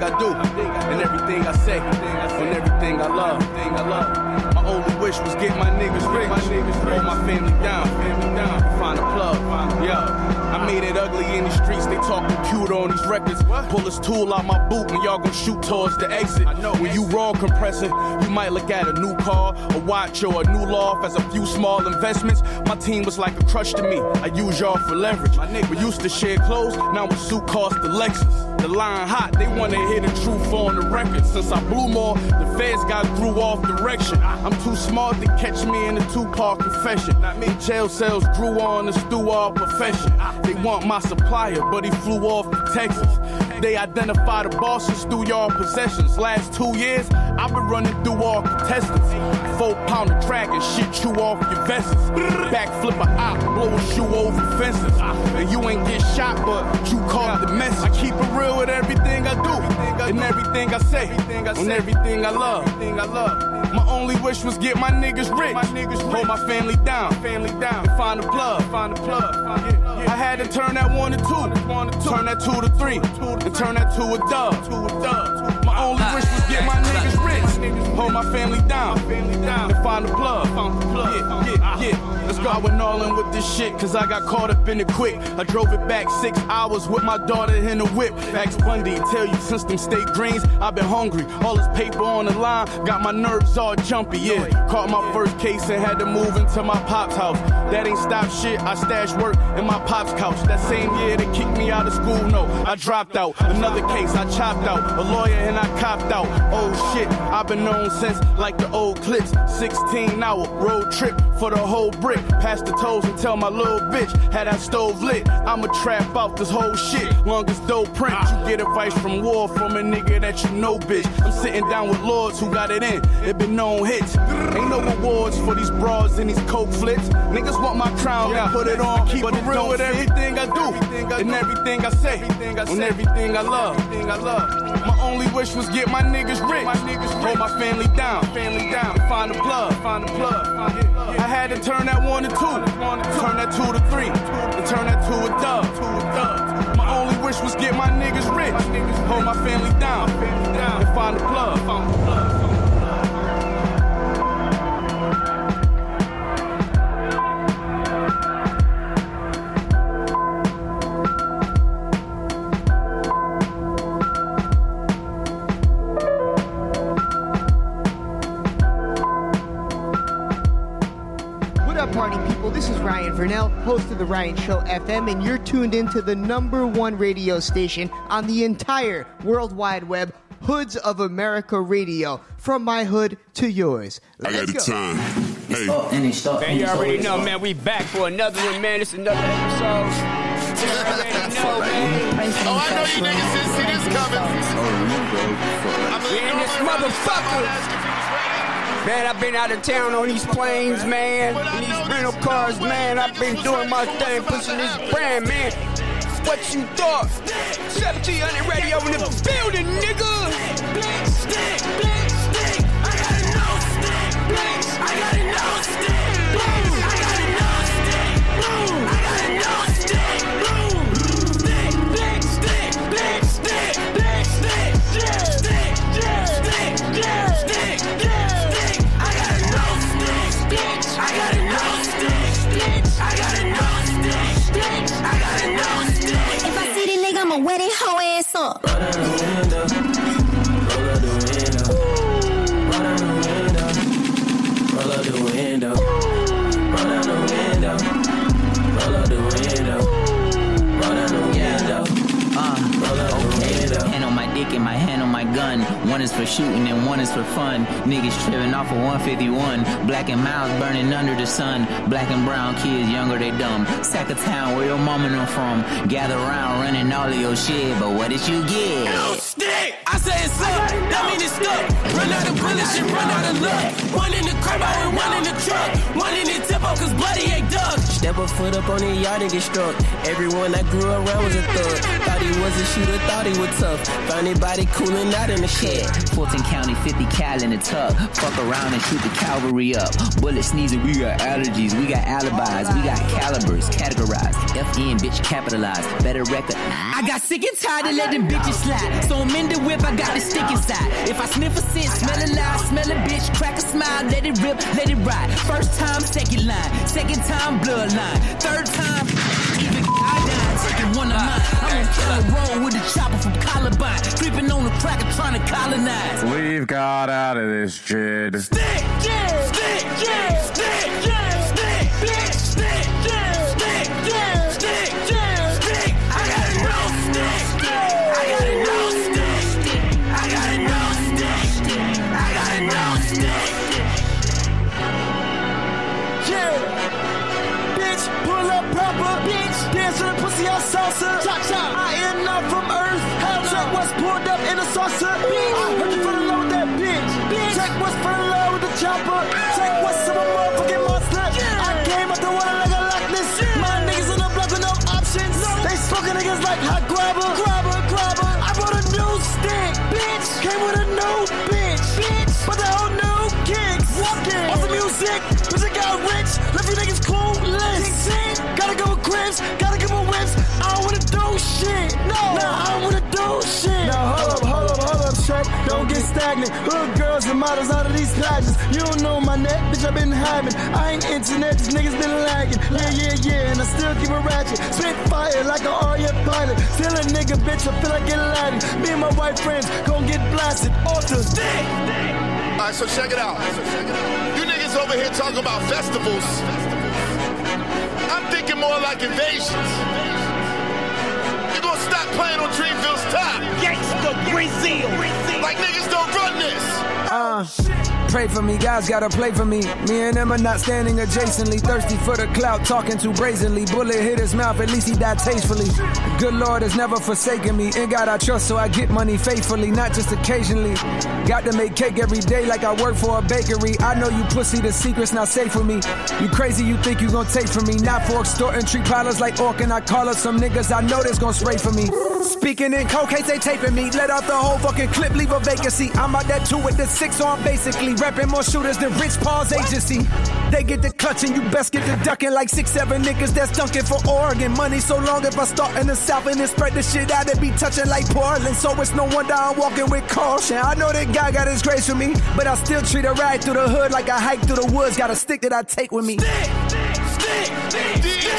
everything I do and everything I say and everything I love. My only wish was get my niggas rich, hold my family down, find a plug, yeah. I made it ugly in the streets, they talking cute on these records. Pull this tool out my boot and y'all gon' shoot towards the exit. When you raw compressing, you might look at a new car, a watch, or a new loft as a few small investments. My team was like a crush to me. I use y'all for leverage. We used to share clothes, now a suit cost the Lexus. The line hot, they wanna hear the truth on the record. Since I blew more, the feds got threw off direction. I'm too smart to catch me in a two-part confession. Not me. Jail cells grew on the stew all profession. They want my supplier, but he flew off to Texas. They identify the bosses through y'all possessions. Last two years, I've been running through all contestants. Four pound of and shit off your vests. Backflip a op, blow a shoe over fences. And you ain't get shot, but you caught the. I keep it real with everything I do, and everything I say, and everything I love. My only wish was get my niggas rich, hold my family down, family down, find a plug, find a plug. I had to turn that one to two, turn that two to three, and turn that to a dub. My only wish was get my niggas rich, hold my family down, and find a plug. Yeah, yeah, yeah. Let's go. I went all in with this shit, cause I got caught up in it quick. I drove it back six hours with my daughter in the whip. Ask Bundy, tell you since them state greens, I've been hungry. All this paper on the line, got my nerves all jumpy, yeah. Caught my first case and had to move into my pop's house. That ain't stop shit, I stashed work in my pop's couch. That same year they kicked me out of school, no, I dropped out. Another case, I chopped out. A lawyer and I copped out. Oh shit, I've been known since like the old clips. 16 hour road trip for the whole brick. Past the toes and tell my little bitch, had that stove lit. I'ma trap out this whole shit. Long as dope print, you get advice from war from a nigga that you know, bitch. I'm sitting down with lords who got it in. It been known hits. Ain't no awards for these broads and these coke flips. Niggas want my crown, they put it on. Keep but it real with everything I do and everything I say and everything I love. My only wish was get my niggas rich, hold my family down, family down, find a plug, find a plug. I had to turn that one to two, turn that two to three, and turn that to a dub. My only wish was get my niggas rich, hold my family down, and find a plug. What Vernell, host of The Ryan Show FM, and you're tuned into the number one radio station on the entire World Wide Web, Hoods of America Radio. From my hood to yours. I Let's got the go. time. Hey. And he start. Man, you already know, man. We back for another one, man. It's another episode. You already know, man. Oh, I know you niggas didn't see this coming. I mean, We in this motherfucker. Man, I've been out of town on these planes, man. In these rental cars, man. I've been doing my thing, pushing this brand, man. What you thought? 1700 radio in the building, nigga. Gun. One is for shooting and one is for fun. Niggas tripping off of 151. Black and miles burning under the sun. Black and brown kids younger, they dumb. Sack of town, where your mama them from? Gather around running all of your shit, but what did you get? Stick! I say it's up, that mean it's stuck. Run out of bullets and run out of luck. One in the crib, and one in the truck. One in the tempo, cause bloody ain't dug. Step Step a foot up on the yard and get struck. Everyone I grew around was a thug. Thought he was a shooter, thought he was tough. Found anybody cooling out in the shed. Fulton County, 50 cal in the tub. Fuck around and shoot the cavalry up. Bullet sneezing, we got allergies, we got alibis, we got calibers, categorized. FN, bitch, capitalized. Better record. I got sick and tired of letting bitches slide. So I'm in the whip, I got the stick inside. If I sniff a scent, smell a lie, smell a bitch, crack a smile, let it rip, let it ride. First time, second line. Second time, bloodline. Third time, even I died, taking one of mine. I'm on Killer Road with a chopper from Columbine. Creeping on the cracker, trying to colonize. Leave God out of this, Jid. Stick, yeah, stick, yeah, stick, yeah, stick, saucer. Bitch, I heard you fell in love with that bitch. bitch. Check what's fell in love with the chopper. Check what's stagnant. Hood girls and models out of these pageants. You don't know my net, bitch. I been having. I ain't internet, these niggas been lagging. Yeah, yeah, yeah, and I still keep it ratchet. Spit fire like an RF pilot. Still a nigga, bitch. I feel like Latin. Me and my white friends gon' get blasted. Off the stick. All right, so check it out. You niggas over here talking about festivals. I'm thinking more like invasions. You gonna stop playing on Dreamville's top? Gangsta Brazil. Like niggas don't run this. Uh, pray for me, guys gotta play for me. Me and them are not standing adjacently. Thirsty for the clout, talking too brazenly. Bullet hit his mouth, at least he died tastefully. Good Lord has never forsaken me. In God I trust, so I get money faithfully, not just occasionally. Got to make cake every day like I work for a bakery. I know you pussy, the secret's not safe for me. You crazy, you think you gon' take from me. Not for extorting tree pilots like Orc, and I call up some niggas I know that's gon' spray for me. Speaking in cold case, they taping me. Let out the whole fucking clip, leave a vacancy. I'm out that two with the six on, basically. Repping more shooters than Rich Paul's agency. They get the clutching, you best get the ducking like six, seven niggas that's dunking for Oregon. Money so long if I start in the south and then spread the shit out, it be touching like Portland. So it's no wonder I'm walking with caution. I know that guy got his grace for me, but I still treat a ride through the hood like I hike through the woods. Got a stick that I take with me. DJ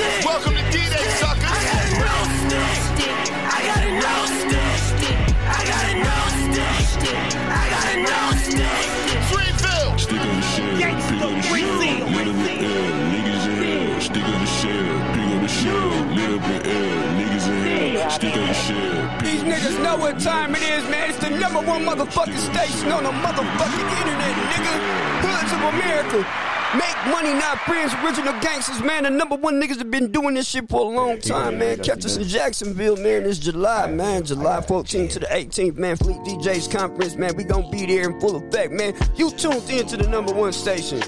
Trouble. Welcome to D-Day, suckers. I got a no stick. I got a no stick. I got a no stick. I got a no stick. Dreamville. Stick on the shell, pick on the shell, lit up in air, niggas in hell. Stick on the shell, pick on the shell, lit up in air, niggas in hell. Stick on the shell. These niggas know what time it is, man. It's the number one motherfucking station on the motherfucking internet, nigga. Hoods of America. Make money, not friends. Original gangsters, man. The number one niggas have been doing this shit for a long time, man. Catch us in Jacksonville, man. It's July, man. July 14th to the 18th, man. Fleet DJs conference, man. We gonna be there in full effect, man. You tuned in to the number one station.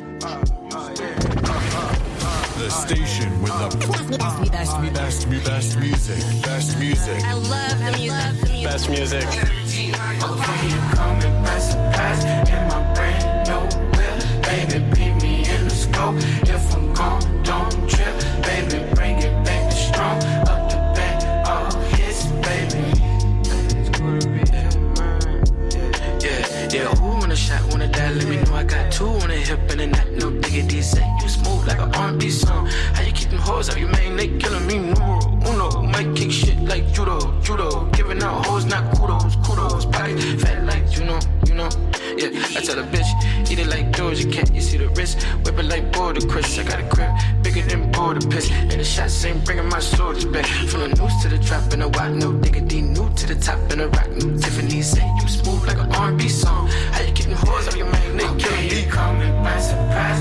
The station with the best, best, best, best music. Best music. I love the music. Best music. Bring it back to strong. Up the back, all hits, baby. Yeah, yeah, who want a shot, wanna die, let me know I got two on the hip and a neck, no diggity. Say you smooth like an R&B song. How you keep them hoes out, you man, they killing me, numero uno. Might kick shit like judo, judo. Giving out hoes, not kudos, kudos. Pocket fat like you know, you know. Yeah, I tell a bitch, eat it like Georgia cat. You see the wrist, whip it like border Chris. I got a crib bigger than border piss. And the shots ain't bringing my soldiers back. From the news to the trap and a white no diggity. New to the top and a rock new Tiffany. Say you smooth like an R&B song. How you them hoes out your man? They killing me. Call me by surprise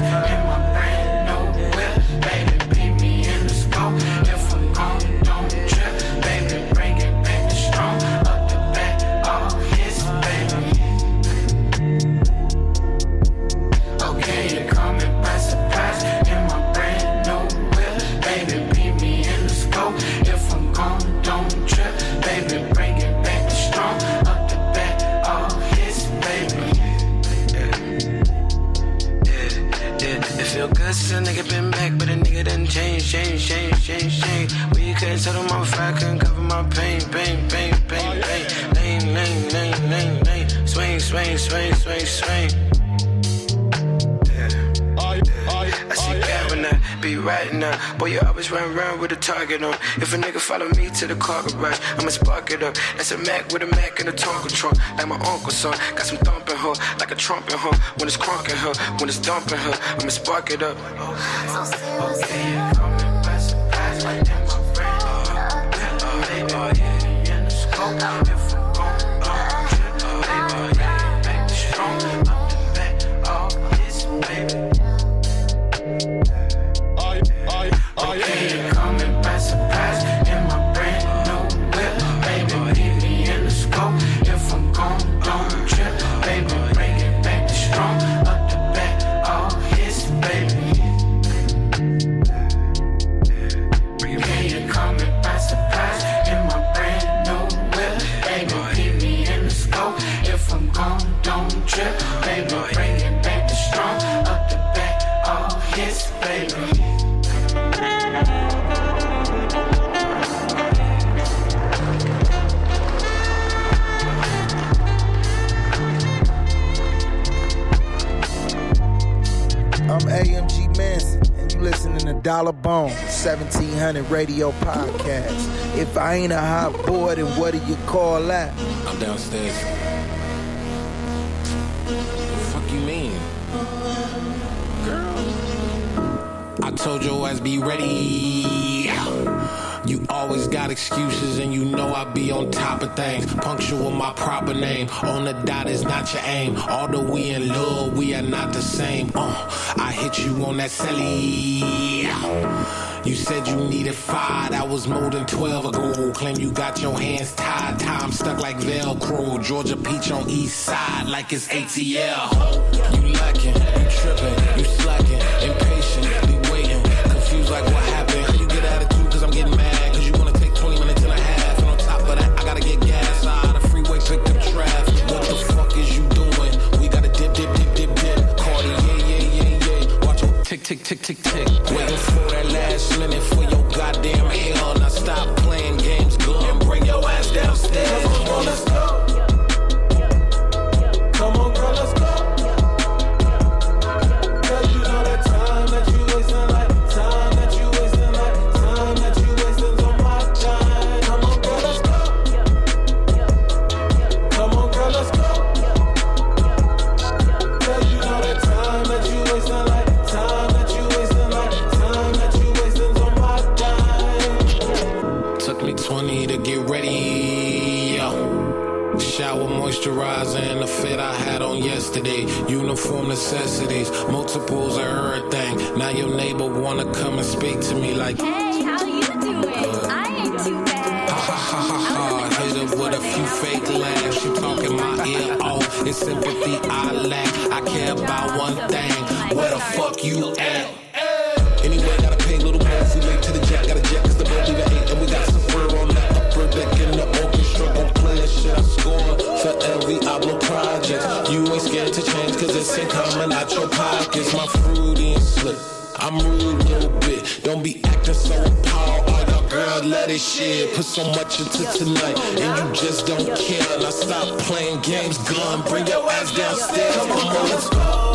to the car garage, I'ma spark it up. That's a Mac with a Mac and a Tonka trunk. Like my uncle's son, got some thump in her, like a trump in her. When it's crunk in her, when it's dumping her, I'ma spark it up. Oh, okay, oh, call 1700 Radio Podcast. If I ain't a hot boy, then what do you call that? I'm downstairs. The fuck you mean? Girl. I told your ass be ready. You always got excuses and you know I be on top of things. Punctual my proper name. On the dot is not your aim. Although we in love, we are not the same. Uh, I hit you on that celly. You said you needed five, that was more than 12 ago. Claim you got your hands tied, time stuck like Velcro. Georgia Peach on east side like it's ATL. You lacking, you tripping, you tick, tick, tick, tick. Waiting for that last minute for your goddamn necessities, multiples of everything. Now your neighbor wanna come and speak to me like, Hey, how you doing? I ain't too bad. ha ha ha ha ha. Hit her with a few fake laughs. She talking my ear off. It's sympathy I lack. I care about one thing. Where the fuck you at? Coming out your pockets. My fruity and slick. I'm rude a little bit. Don't be acting so appalled. All y'all girl, let it shit. Put so much into tonight and you just don't care. Now stop playing games, gun. Bring your ass downstairs. Come on, let's go.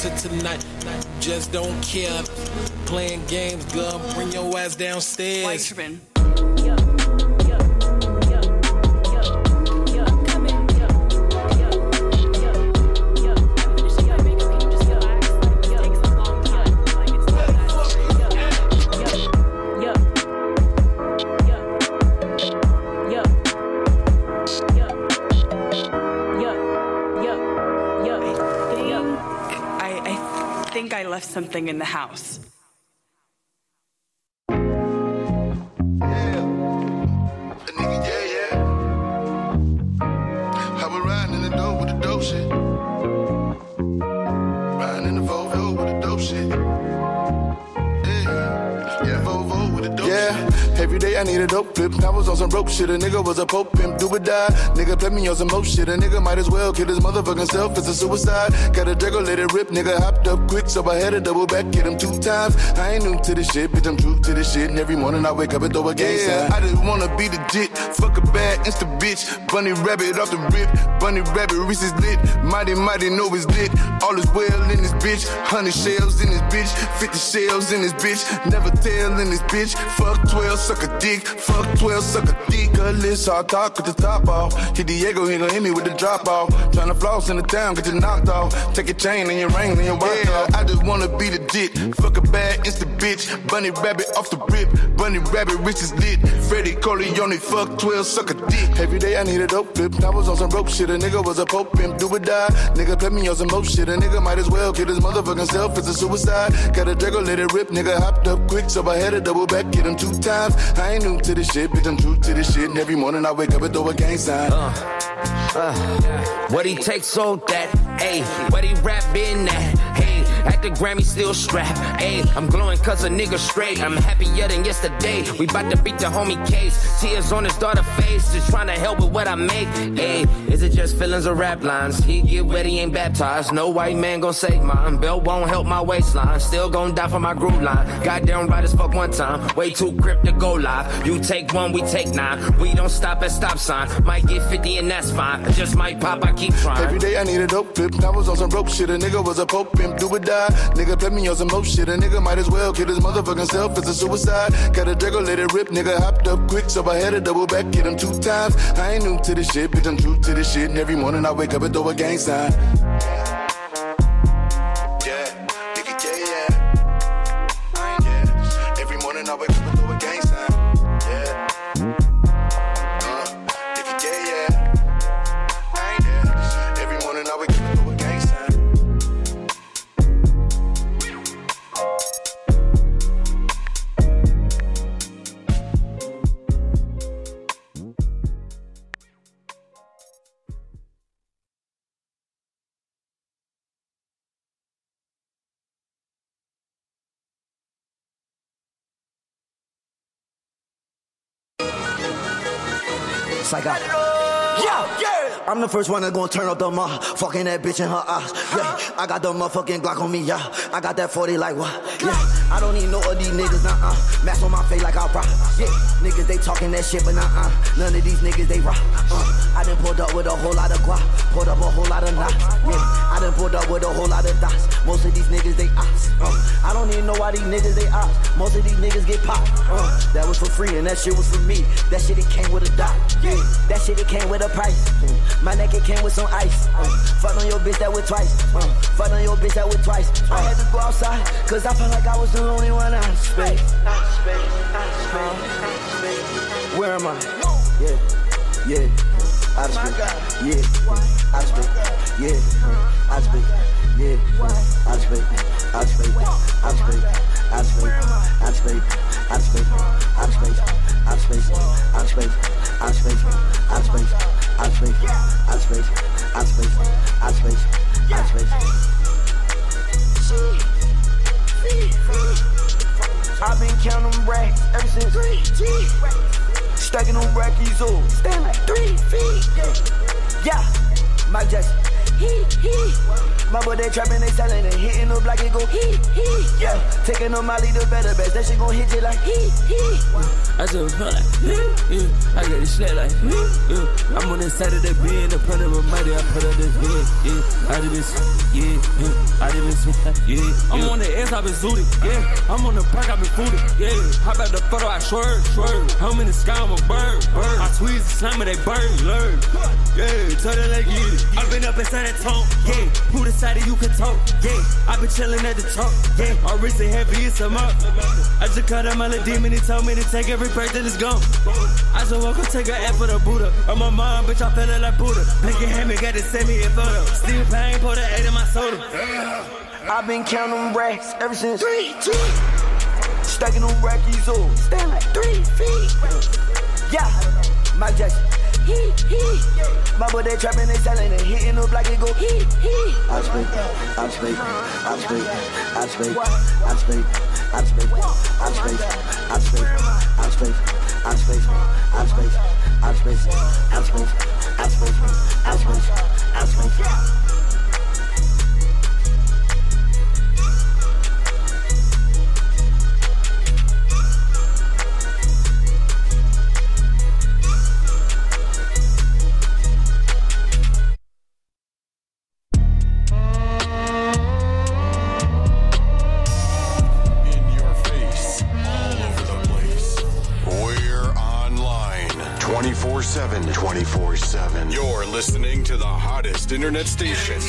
To tonight, just don't care. Playing games, gun. Bring your ass downstairs. Left something in the house. I need a dope flip. I was on some rope shit. A nigga was a pope pimp. Do or die. Nigga play me on some more shit. A nigga might as well kill his motherfucking self. It's a suicide. Got a Draco, let it rip. Nigga hopped up quick, so I had to double back. Hit him two times. I ain't new to this shit, bitch. I'm true to this shit. And every morning I wake up and throw a gang Yeah, sign. I just wanna be legit. Fuck a bad insta bitch. Bunny rabbit off the rip. Bunny rabbit is lit. Mighty mighty know it's lit. All is well in this bitch. Hundred shells in this bitch. Fifty shells in this bitch. Never tell in this bitch. Fuck 12, suck a dick. Fuck 12, suck a dick. Cutlass, hard talk with the top off. Hit Diego, he gon' hit me with the drop off. Tryna floss in the town, get you knocked off. Take your chain and your ring and your watch off. I just wanna be legit. Fuck a bad insta bitch. Bunny rabbit off the rip. Bunny rabbit wrist is lit. Freddie Corleone, fuck 12, suck a dick. Every day I need a dope flip. I was on some rope shit. A nigga was a pope pimp. Do or die. Nigga play me on some more shit. A nigga might as well kill his motherfucking self. It's a suicide. Got a Draco, let it rip. Nigga hopped up quick, so I had to double back. Hit him two times. I ain't new to this shit, bitch. I'm true to this shit. And every morning I wake up and throw a gang sign. Uh, what he takes on that, ayy, what he rap in that, hey, at the Grammy still strapped, ayy, I'm glowing cause a nigga straight, I'm happier than yesterday, we bout to beat the homie case, tears on his daughter face, just trying to help with what I make, ayy, is it just feelings or rap lines, he get wet, he ain't baptized, no white man gon' save mine, belt won't help my waistline, still gon' die for my groove line, goddamn right as fuck one time, way too crip to go live, you take one, we take nine, we don't stop at stop sign, might get 50 and that's fine, just might pop, I keep trying. Every day I need a dope flip. I was on some rope shit. A nigga was a pope. Pimp. Do or die. Nigga play me on some more shit. A nigga might as well kill his motherfucking self. It's a suicide. Got a Draco, let it rip. Nigga hopped up quick, so I had to double back. Hit him two times. I ain't new to this shit, bitch. I'm true to this shit. And every morning I wake up and throw a gang sign. Saigon yeah, yeah. I'm the first one that's gonna turn up the motherfucking that bitch in her eyes. Yeah, I got the motherfucking Glock on me. Yeah, I got that 40 like what? Yeah, I don't need no of these niggas. Nah, uh, mask on my face like I rock. Yeah, niggas they talking that shit, but nah, uh, none of these niggas they rock. Uh, I done pulled up with a whole lot of guap, pulled up a whole lot of knots. Yeah, I done pulled up with a whole lot of dots. Most of these niggas they ops. Uh, I don't even know why these niggas they ops. Most of these niggas get popped. Uh, that was for free and that shit was for me. That shit it came with a dot. Yeah, that shit it came with a price. Mm, My neck it came with some ice. Uh, fuck on your bitch that with twice. Uh, fuck on your bitch that with twice. I had to go outside cause I felt like I was the only one out of space. Where am I? Yeah, yeah. Out of space. Yeah, out of space. Yeah, out of space. Yeah, out of space. Out of space. Out of space. Out of space. Out of space. Out of space. Out of space. Out of space. Out of space. Out of space. Out of space. Out of space. I've been counting racks ever since three G. Stacking on rackies up. Stand like three feet. Yeah, Mike Jackson. My boy, they trapping, they selling, they hitting the block, it go he, he. Yeah, taking on my leader better best. That shit gon' hit you like he, he. I just feel like, yeah, yeah. I get the shit like, yeah, yeah. I'm on the side of the bed, in front of a mighty, I put up this head, yeah. I just been, yeah, yeah. I just been, yeah, yeah. I'm on the S, I been zooted, yeah. I'm on the park, I been fooded, yeah. How about the photo, I swerve, swerve. I'm in the sky, I'm a bird, bird. I tweeze the slam, they bird, learn. Yeah, tell them get it. I've been up inside that tone, yeah. Who decided you could talk, yeah. i been chilling at the top, yeah. My wrist ain't heavy, it's a mop. I just cut out my little demon, he told me to take every break till it's gone. I just walk up, take a F for the Buddha. On my mind, bitch, I feeling like Buddha. Hand me, got to send me a photo. Still pain, pour the eight in my soda. I've been counting racks ever since three G. Stacking on rackies up. Stand like three feet. Yeah, my Jackson. My boy trapping, they selling, they hitting up like it go he, he. I speak, I speak, I speak, I speak, I speak, I speak, I speak, I speak, I speak, I speak, I speak, I speak, I speak, I speak, I speak, I speak, I speak. Internet station.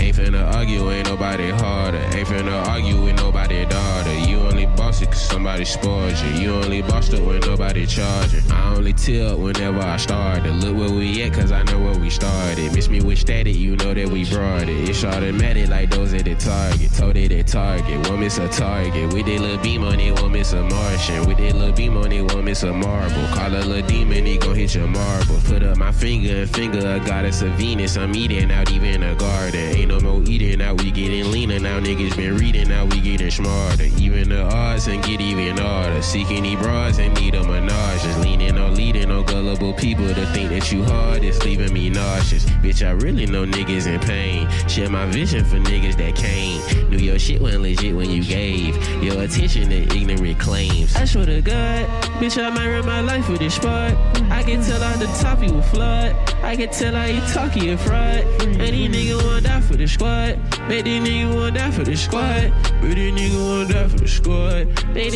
Ain't finna argue, ain't nobody harder. Ain't finna argue with nobody daughter. You only boss it cause somebody spoiled you. You only bossed it when nobody charging. I only tilt whenever I started. Look where we at cause I know where we started. Miss me with static, you know that we brought it. It's automatic like those at the target. Told it at target, won't miss a target. With that little beam on it, won't miss a Martian. With that little beam on it, won't miss a marble. Call a little demon, he gon' hit your marble. Put up my finger and finger a goddess of Venus. I'm eating out even a garden. Ain't no more eating out, we getting leaner now. Niggas been reading now, we getting smarter. Even the odds and even harder. Seeking these bras and need a menage. Just leaning on leading on gullible people to think that you hard is leaving me nauseous. Bitch, I really know niggas in pain. Share my vision for niggas that came. Knew your shit wasn't legit when you gave your attention to ignorant claims. I swear to God, bitch, I might run my life with this spot. I can tell out the top you a flood. I can tell how you talk you a fraud. And these niggas wanna die for the squad. Bet these niggas wanna die for the squad. Bet these niggas wanna die for the squad.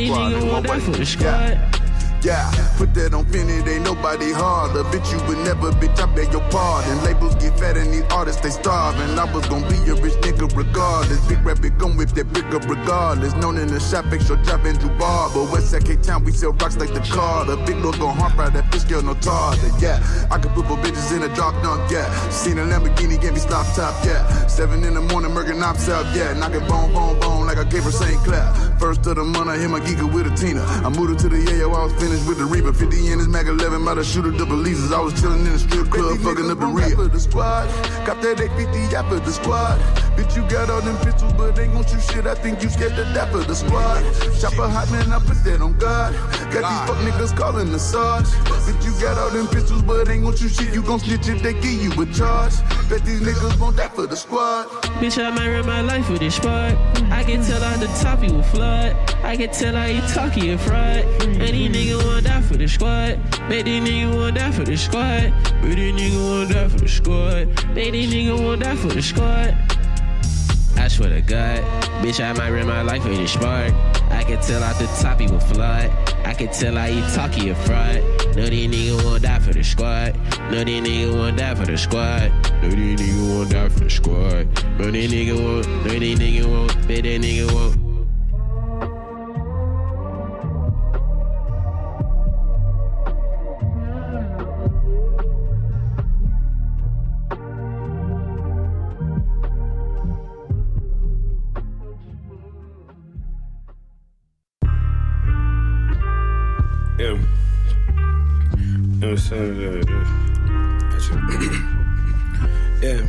Buddy. for the squad. Yeah, put that on Finny, ain't nobody harder. Bitch, you would never, bitch, I beg your pardon. Labels get fat and these artists, they starving. I was gonna be a rich nigga regardless. Big rabbit gon' with that up regardless. Known in the shop, extra drop Andrew Barber. Westside Cape Town, we sell rocks like the Carter. Big Lord gon' harp ride that fish girl, no tartar. Yeah, I could put four bitches in a drop dunk, yeah. Seen a Lamborghini, gave me stop top, yeah. Seven in the morning, murking knobs out, yeah. Knocking bone, bone, bone like I gave her St. Clair. First of the month, I hit my geeker with a Tina. I moved her to the Yayo, I was finished with the Reaper. 50 in his Mac 11, by the shooter, the Belizes. I was chilling in the strip club, fucking up the rear. For the squad, got that 850 out for the squad. Bitch, you got all them pistols, but ain't gon' shoot shit. I think you scared to die for the squad. Chopper hot man, I put that on God. Got these fuck niggas calling the sarge. Bitch, you got all them pistols, but ain't gon' shoot shit. You gon' snitch if they give you a charge. Bet these niggas won't die for the squad. Bitch, I might run my life with this spot. I can tell out the top you a flood. I can tell how you talk you a fraud. And these wanna die for the squad. Bet these niggas wanna die for the squad. Bet these niggas wanna die for the squad. Bet these niggas wanna die for the squad. I swear to God, bitch, I might run my life with this spark. I can tell out the top you a flood. I can tell how you talk you a fraud. No, these niggas wanna die for the squad. No, these niggas wanna die for the squad. No, these niggas wanna die for the squad. No, these niggas won't. No, these niggas won't. Bet that nigga won't. Know what I'm saying? Yeah.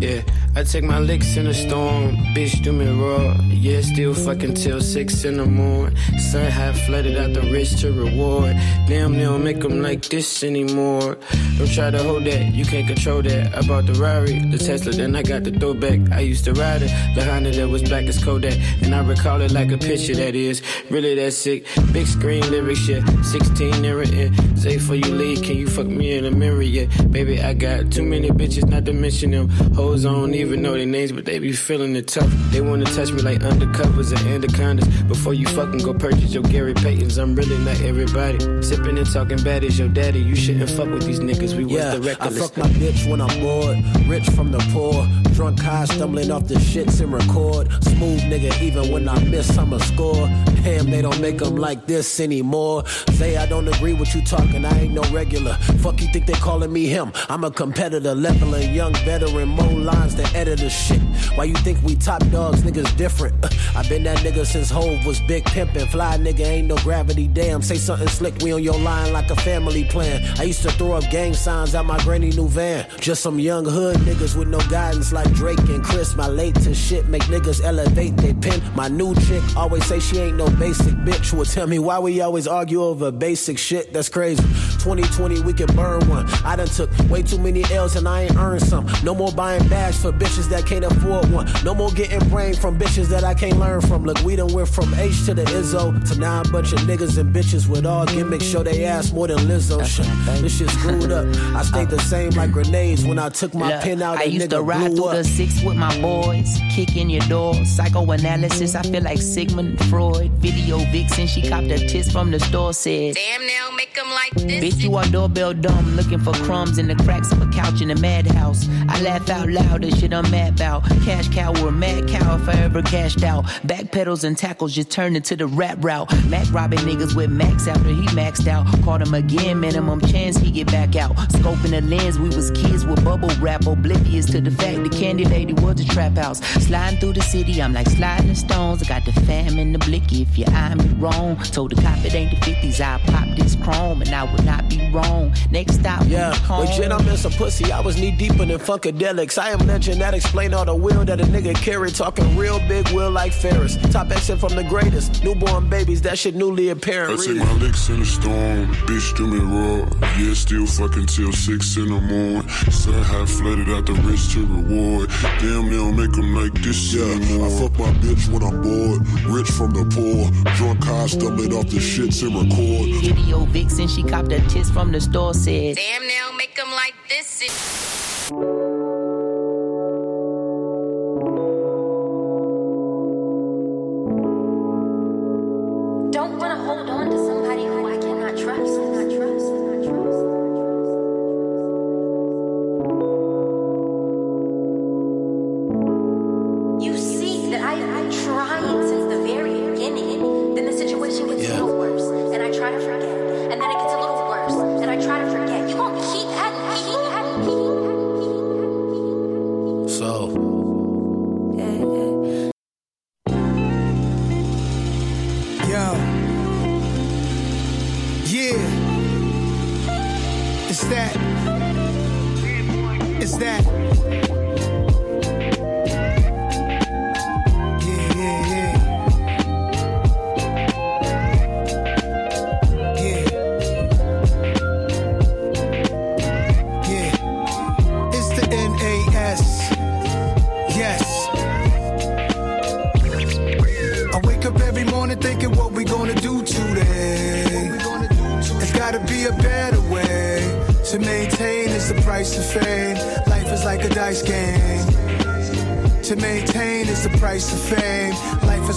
yeah. Yeah. I take my licks in the storm, bitch do me raw. Yeah, still fucking till six in the morning. Sun high flooded out the rich to reward. Damn, they don't make them like this anymore. Don't try to hold that, you can't control that. I bought the Rari, the Tesla, then I got the throwback. I used to ride it, the Honda that was black as Kodak. And I recall it like a picture that is really that sick. Big screen lyrics, shit. 16 near it. Say for you leave, can you fuck me in the mirror? Yeah, baby, I got too many bitches, not to mention them. Hoes I don't even know their names, but they be feeling it tough. They wanna touch me like undercovers and anacondas. Before you fucking go purchase your Gary Paytons, I'm really not everybody. Sipping and talking bad as your daddy. You shouldn't fuck with these niggas. We Yeah, was the I reckless. fuck my bitch when I'm bored. Rich from the poor. Drunk high, stumbling off the shits and record. Smooth nigga, even when I miss, I'ma score. Damn, they don't make them like this anymore. Say I don't agree with you talking, I ain't no regular. Fuck you think they calling me him? I'm a competitor, leveling young veteran, more lines than editor shit. Why you think we top dogs, niggas different? Uh, I been that nigga since Hove was big pimpin'. Fly nigga ain't no gravity, damn. Say something slick, we on your line like a family plan. I used to throw up gang signs out my granny new van. Just some young hood niggas with no guidance like Drake and Chris. My latest shit make niggas elevate they pin. My new chick always say she ain't no basic bitch. Will tell me why we always argue over basic shit. That's crazy. 2020 we can burn one. I done took way too many L's and I ain't earned some. No more buying bags for bitches that can't afford one. No more getting brain from bitches that I can't learn from. Look, we done went from H to the Izzo to now a bunch of niggas and bitches with all gimmicks. Show they ass more than Lizzo. Shit, This shit screwed up. I stayed the same like grenades when I took my Look, pen out. I a used nigga to ride blew through up. the six with my boys, kick in your door, psychoanalysis. I feel like Sigmund Freud. Video vixen, she copped a tis from the store, said, Damn, now make them like this. Bitch, you are doorbell dumb, looking for crumbs in the cracks of a couch in a madhouse. I laugh out loud, this shit I'm mad about. Cash cow or mad cow if I ever cashed out. Back pedals and tackles just turned into the rap route. Mac robbing niggas with max after he maxed out. Caught him again, minimum chance he get back out. Scoping the lens, we was kids with bubble wrap, oblivious to the fact the candy lady was a trap house. Sliding through the city, I'm like sliding stones. I got the fam in the blicky if you eye me wrong. Told the cop it ain't the 50s, I pop this chrome and I would not be wrong. Next stop, Yeah, legit, I'm in some pussy. I was knee deep in funkadelics. I am legend that explain all the will that a nigga carry. Talking real big will like Ferris. Top exit from the greatest. Newborn babies, that shit newly apparent. I apparent. take my licks in the storm, bitch do me raw. Yeah, still fucking till six in the morning. Sun high flooded out the rich to reward. Damn, they don't make them like this Yeah, anymore. I fuck my bitch when I'm bored. Rich from the poor. Drunk high, stumbling off the shits and record. Video vixen, she copped a tis from the store, said, Damn, now make them like this.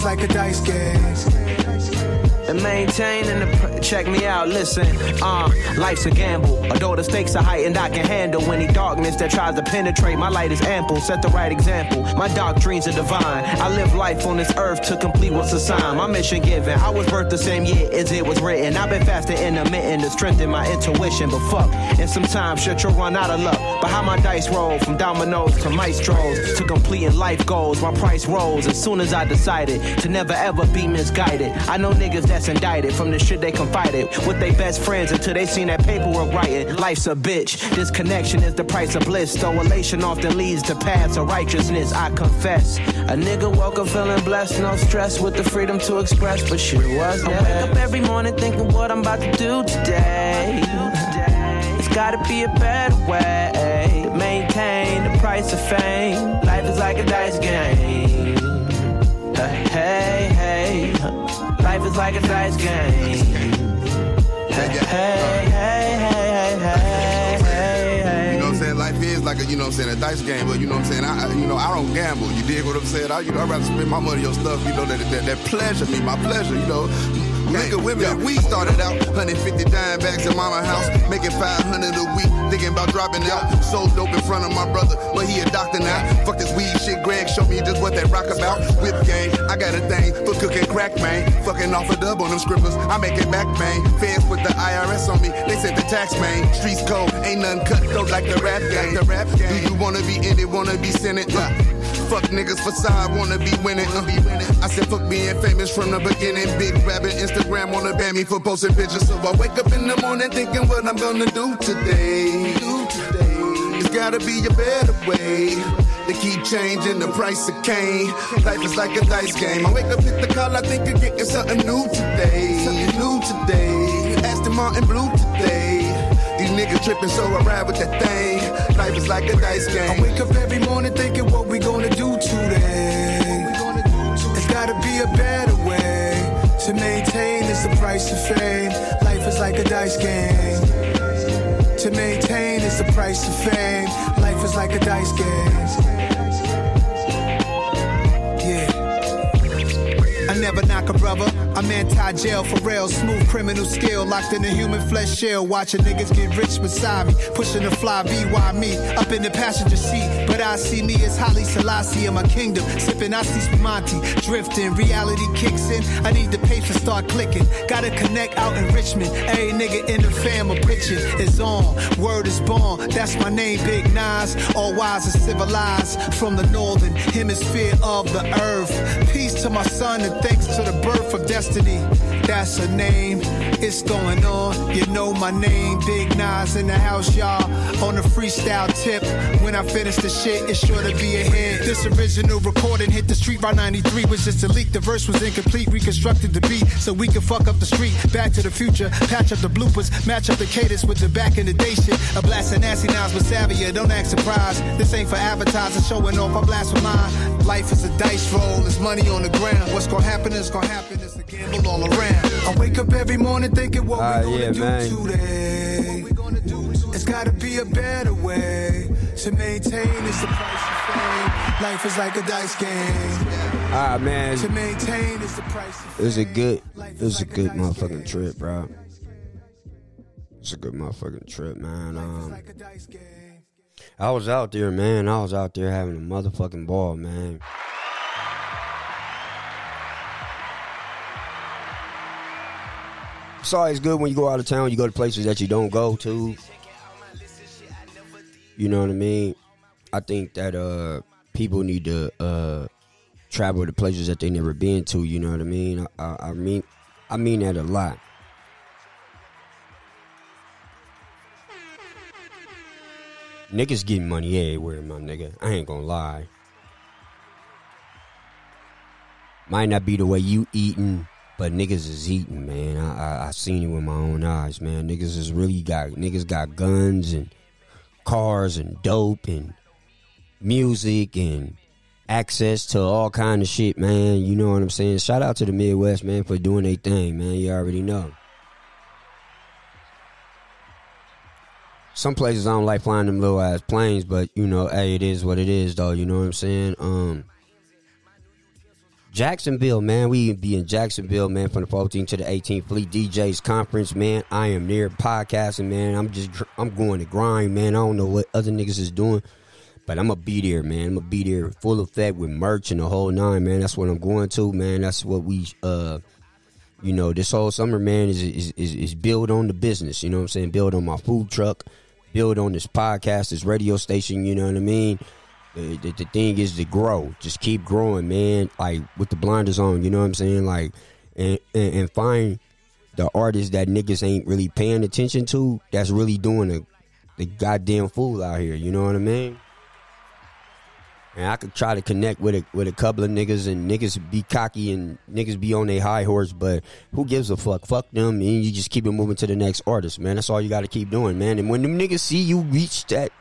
Like a dice game. and maintaining the pr- check me out listen. Uh life's a gamble. Although the stakes are heightened i can handle any darkness that tries to penetrate. My light is ample set the right example. My dreams are divine. I live life on this earth to complete what's assigned. My mission given. I was birthed the same year as it was written. I've been fasting intermittent to strengthen my intuition but fuck. And sometimes shit you'll run out of luck how my dice roll from dominoes to maestros to completing life goals my price rose as soon as i decided to never ever be misguided. I know niggas that's indicted from the shit they confided with their best friends until they seen that paperwork writing. Life's a bitch. This connection is the price of bliss. Though elation often leads to paths of righteousness i confess. A nigga woke up feeling blessed no stress with the freedom to express but shit was I wake up every morning thinking what I'm about to do today. It's gotta be a better way maintain the price of fame life is like a dice game uh, hey hey life is like a dice game uh, hey hey hey hey hey hey You know what I'm saying? Life is like a, you know what I'm saying, a dice game, but you know what I'm saying? I, I- you know, I don't gamble. You dig what I'm saying? I, you know, I'd rather spend my money on stuff, you know, that, that, that pleasure me, my pleasure, you know. Liquor, women, weed started out. 150 dime bags in mama house. Making 500 a week. Thinking about dropping out. Sold dope in front of my brother, but he a doctor now. Fuck this weed shit. Greg show me just what that rock about. Whip game. I got a thing for cooking crack, man. Fucking off a dub on them scribblers. I make it back, man. Feds with the IRS on me. They said the tax, man. Streets cold. Ain't nothing cut though like the rap game. The rap game. Do you wanna be in it? Wanna be Senate? Uh, fuck niggas facade. Wanna be winning. Uh, I said fuck being famous from the beginning. Big rabbit Instagram wanna ban me for posting pictures. So I wake up in the morning thinking what I'm gonna do today. Do today. It's gotta be a better way. They keep changing the price of cane. Life is like a dice game. I wake up, hit the call, I think of getting something new today. Something new today. Aston Martin Blue today. These niggas tripping, so I ride with that thing. Life is like a dice game. I wake up every morning thinking what we gonna do today. It's gotta be a better way to maintain is the price of fame. Life is like a dice game. To maintain is the price of fame. Life is like a dice game. Never knock a brother. I'm anti-jail for real. Smooth criminal skill locked in a human flesh shell. Watching niggas get rich beside me. Pushing the fly V, why me? Up in the passenger seat. But I see me as Haile Selassie in my kingdom. Sipping Asti Spumante. Drifting, reality kicks in. I need the pace to start clicking. Gotta connect out in Richmond. Every nigga in the fam of is on. Word is born. That's my name, Big Nas. All wise and civilized from the northern hemisphere of the earth. Peace to my son and thanks to the birth of destiny. That's a name. It's going on. You know my name. Big Nas in the house, y'all. On the freestyle tip. When I finish the shit, it's sure to be a hit. This original recording hit the street by 93 was just a leak. The verse was incomplete. Reconstructed the beat so we can fuck up the street. Back to the future. Patch up the bloopers. Match up the cadence with the back in the day shit. A blast of nasty nines with Savia. Don't act surprised. This ain't for advertising. Showing off. I blast with mine. Life is a dice roll. There's money on the ground. What's gonna happen is gonna happen. It's a gamble all around. I wake up every morning thinking what Ah, we gonna yeah, do man. today. It's gotta be a better way to maintain. It's the price of fame. Life is like a dice game. Ah man, To maintain is the price of it was a good, it was a good motherfucking trip, bro. It's a good motherfucking trip, man. Um, I was out there, man. I was out there having a motherfucking ball, man. It's always good when you go out of town. You go to places that you don't go to. You know what I mean? I think that uh people need to uh travel to places that they never been to. You know what I mean? I, I, I mean, I mean that a lot. Niggas getting money everywhere, my nigga. I ain't gonna lie. Might not be the way you eating, but niggas is eating, man. I, I I seen it with my own eyes, man. Niggas is really got niggas got guns and cars and dope and music and access to all kind of shit, man. You know what I'm saying? Shout out to the Midwest, man, for doing their thing, man. You already know. Some places I don't like flying them little ass planes, but you know, hey, it is what it is, though. You know what I'm saying? Um, Jacksonville, man. We be in Jacksonville, man, from the 14th to the 18th Fleet DJs Conference, man. I am there podcasting, man. I'm just, I'm going to grind, man. I don't know what other niggas is doing, but I'm gonna be there, man. I'm gonna be there full effect with merch and the whole nine, man. That's what I'm going to, man. That's what we, uh, you know, this whole summer, man, is is is, is build on the business. You know what I'm saying? Build on my food truck, build on this podcast, this radio station. You know what I mean? The, the, thing is to grow. Just keep growing, man. Like with the blinders on. You know what I'm saying? Like and and, and find the artists that niggas ain't really paying attention to. That's really doing the the goddamn fool out here. You know what I mean? And I could try to connect with a with a couple of niggas and niggas be cocky and niggas be on their high horse, but who gives a fuck? Fuck them and you just keep it moving to the next artist, man. That's all you gotta keep doing, man. And when them niggas see you reach that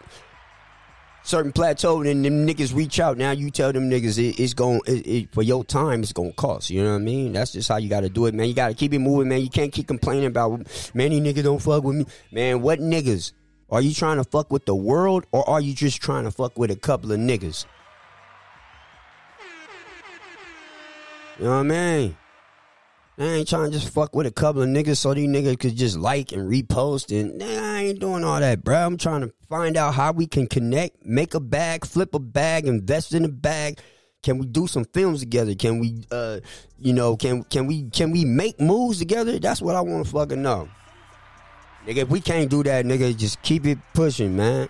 certain plateau and them niggas reach out, now you tell them niggas it, it's going it, it, for your time it's gonna cost. You know what I mean? That's just how you gotta do it, man. You gotta keep it moving, man. You can't keep complaining about many niggas don't fuck with me. Man, what niggas? Are you trying to fuck with the world or are you just trying to fuck with a couple of niggas? You know what I mean? I ain't trying to just fuck with a couple of niggas so these niggas could just like and repost and nah, I ain't doing all that, bro. I'm trying to find out how we can connect, make a bag, flip a bag, invest in a bag. Can we do some films together? Can we, uh, you know, can can we can we make moves together? That's what I want to fucking know. Nigga, if we can't do that, nigga, just keep it pushing, man.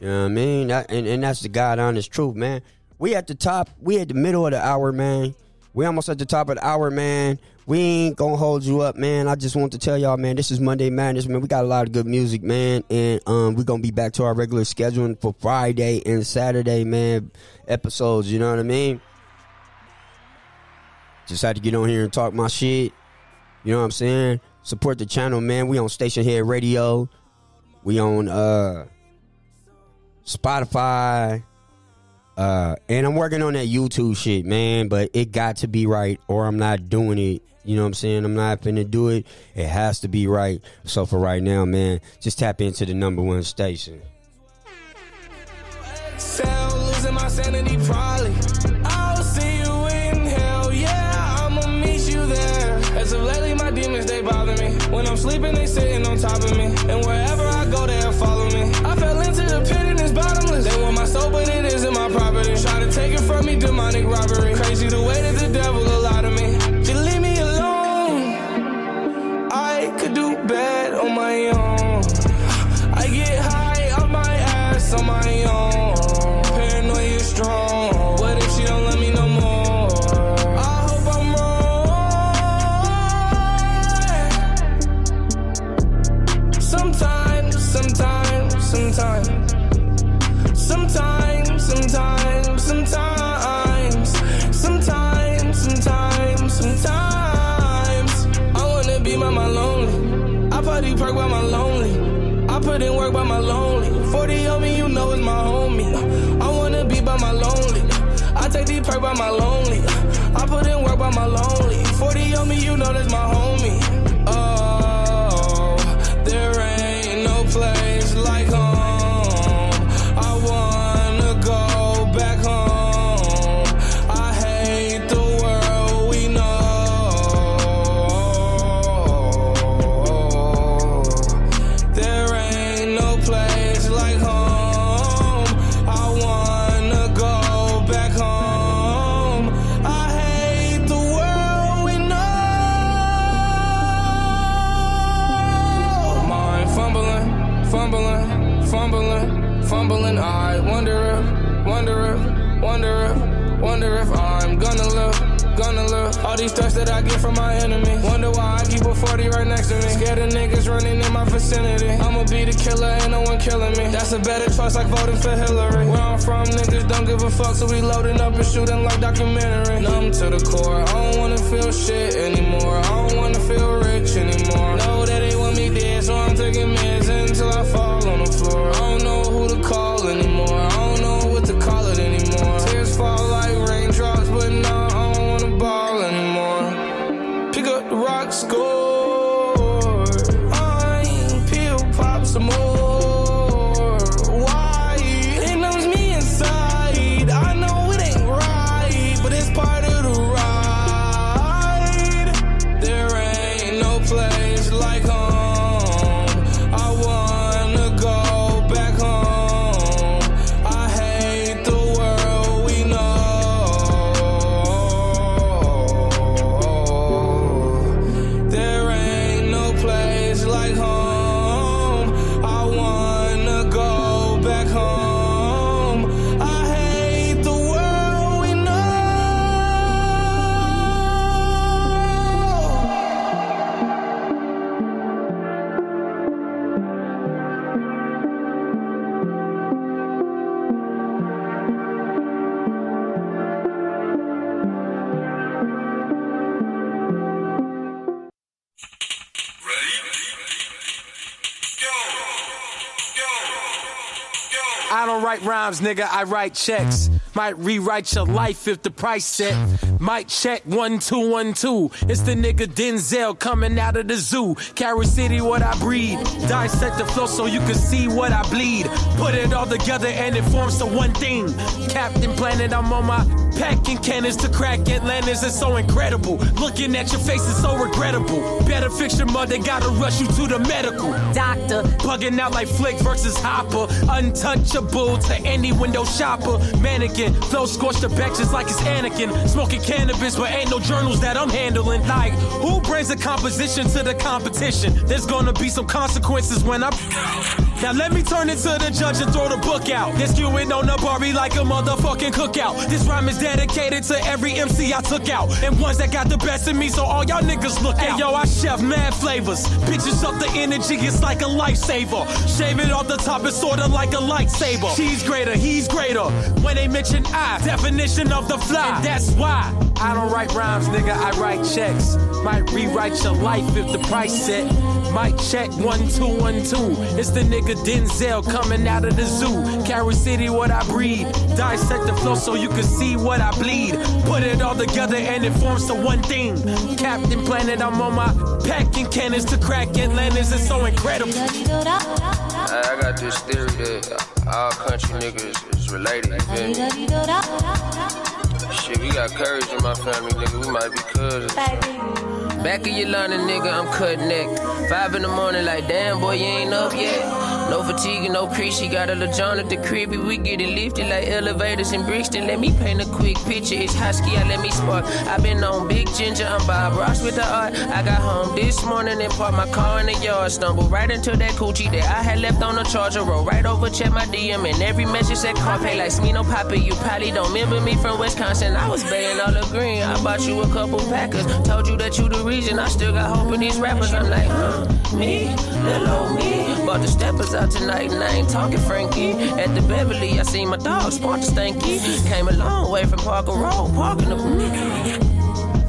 You know what I mean? That, and, and that's the God honest truth, man. We at the top, we at the middle of the hour, man. We almost at the top of the hour, man. We ain't gonna hold you up, man. I just want to tell y'all, man, this is Monday Madness, man. We got a lot of good music, man. And um we gonna be back to our regular scheduling for Friday and Saturday, man, episodes, you know what I mean? Just had to get on here and talk my shit. You know what I'm saying? Support the channel, man. We on Stationhead Radio. We on uh Spotify. Uh and I'm working on that YouTube shit, man, but it got to be right or I'm not doing it. You know what I'm saying? I'm not finna do it. It has to be right. So for right now, man, just tap into the number one station. Losing my sanity, probably. I'll see you in hell, yeah, I'ma meet you there. As of lately, my demons, they bother me. When I'm sleeping, they sitting on top of me. And wherever demonic robbery. Crazy the way that the devil by my lonely. I put in work by my lonely. 40 on me, you know that's my homie. 40 right next to me. Scared of niggas running in my vicinity. I'ma be the killer, ain't no one killing me. That's a better choice, like voting for Hillary. Where I'm from, niggas don't give a fuck, so we loading up and shooting like documentary. Numb to the core, I don't wanna feel shit anymore. I don't wanna feel rich anymore. Know that they want me dead, so I'm taking meds until I fall on the floor. I don't know who to call anymore. I don't know what to call it anymore. Tears fall like raindrops, but now rhymes, nigga. I write checks. Might rewrite your life if the price set. Might check one two one two. It's the nigga Denzel coming out of the zoo. Carry City, what I breed. Dissect the flow so you can see what I bleed. Put it all together and it forms the one thing. Captain Planet, I'm on my packing cannons to crack Atlantis. It's so incredible. Looking at your face is so regrettable. Better fix your mother, gotta rush you to the medical. Doctor, bugging out like Flik versus Hopper. Untouchable to any window shopper. Mannequin, flow scorched the just like it's Anakin. Smoking cannabis, but ain't no journals that I'm handling. Like, who brings a composition to the competition? There's gonna be some consequences when I. Now let me turn it to the judge and throw the book out. This skewing on the Barbie like a motherfucking cookout. This rhyme is dedicated to every MC I took out. And ones that got the best of me, so all y'all niggas look out. Hey, yo, I chef mad flavors. Bitches up the energy, it's like a lifesaver. Shave it off the top, it's sorta like a lightsaber. She's greater, he's greater. When they mention I, definition of the fly. And that's why I don't write rhymes, nigga, I write checks. Might rewrite your life if the price set. Might check one two one two. It's the nigga Denzel coming out of the zoo. Carry City, what I breed. Dissect the flow so you can see what I bleed. Put it all together and it forms the one thing. Captain Planet, I'm on my packing cannons to crack Atlantis. It's so incredible. I, got this theory that all country niggas is related. Shit, we got courage in my family, nigga. We might be cousins. Back of your London, nigga, I'm cut neck. Five in the morning, like, damn, boy, you ain't up yet. No fatigue and no crease, she got a little John at the crib. We get it lifted like elevators in Brixton. Let me paint a quick picture. It's husky, I let me spark. i been on Big Ginger, I'm Bob Ross with the art. I got home this morning and parked my car in the yard. Stumbled right into that coochie that I had left on the charger. Roll right over, check my DM, and every message said car pay like Smino Papa. You probably don't remember me from Wisconsin. I was baying all the green. I bought you a couple packers. Told you that you the reason. I still got hope in these rappers. I'm like, huh, me, little old me. Bought the steppers out tonight, and I ain't talking Frankie. At the Beverly, I seen my dog the stanky. Came a long way from Parker Road, parking the.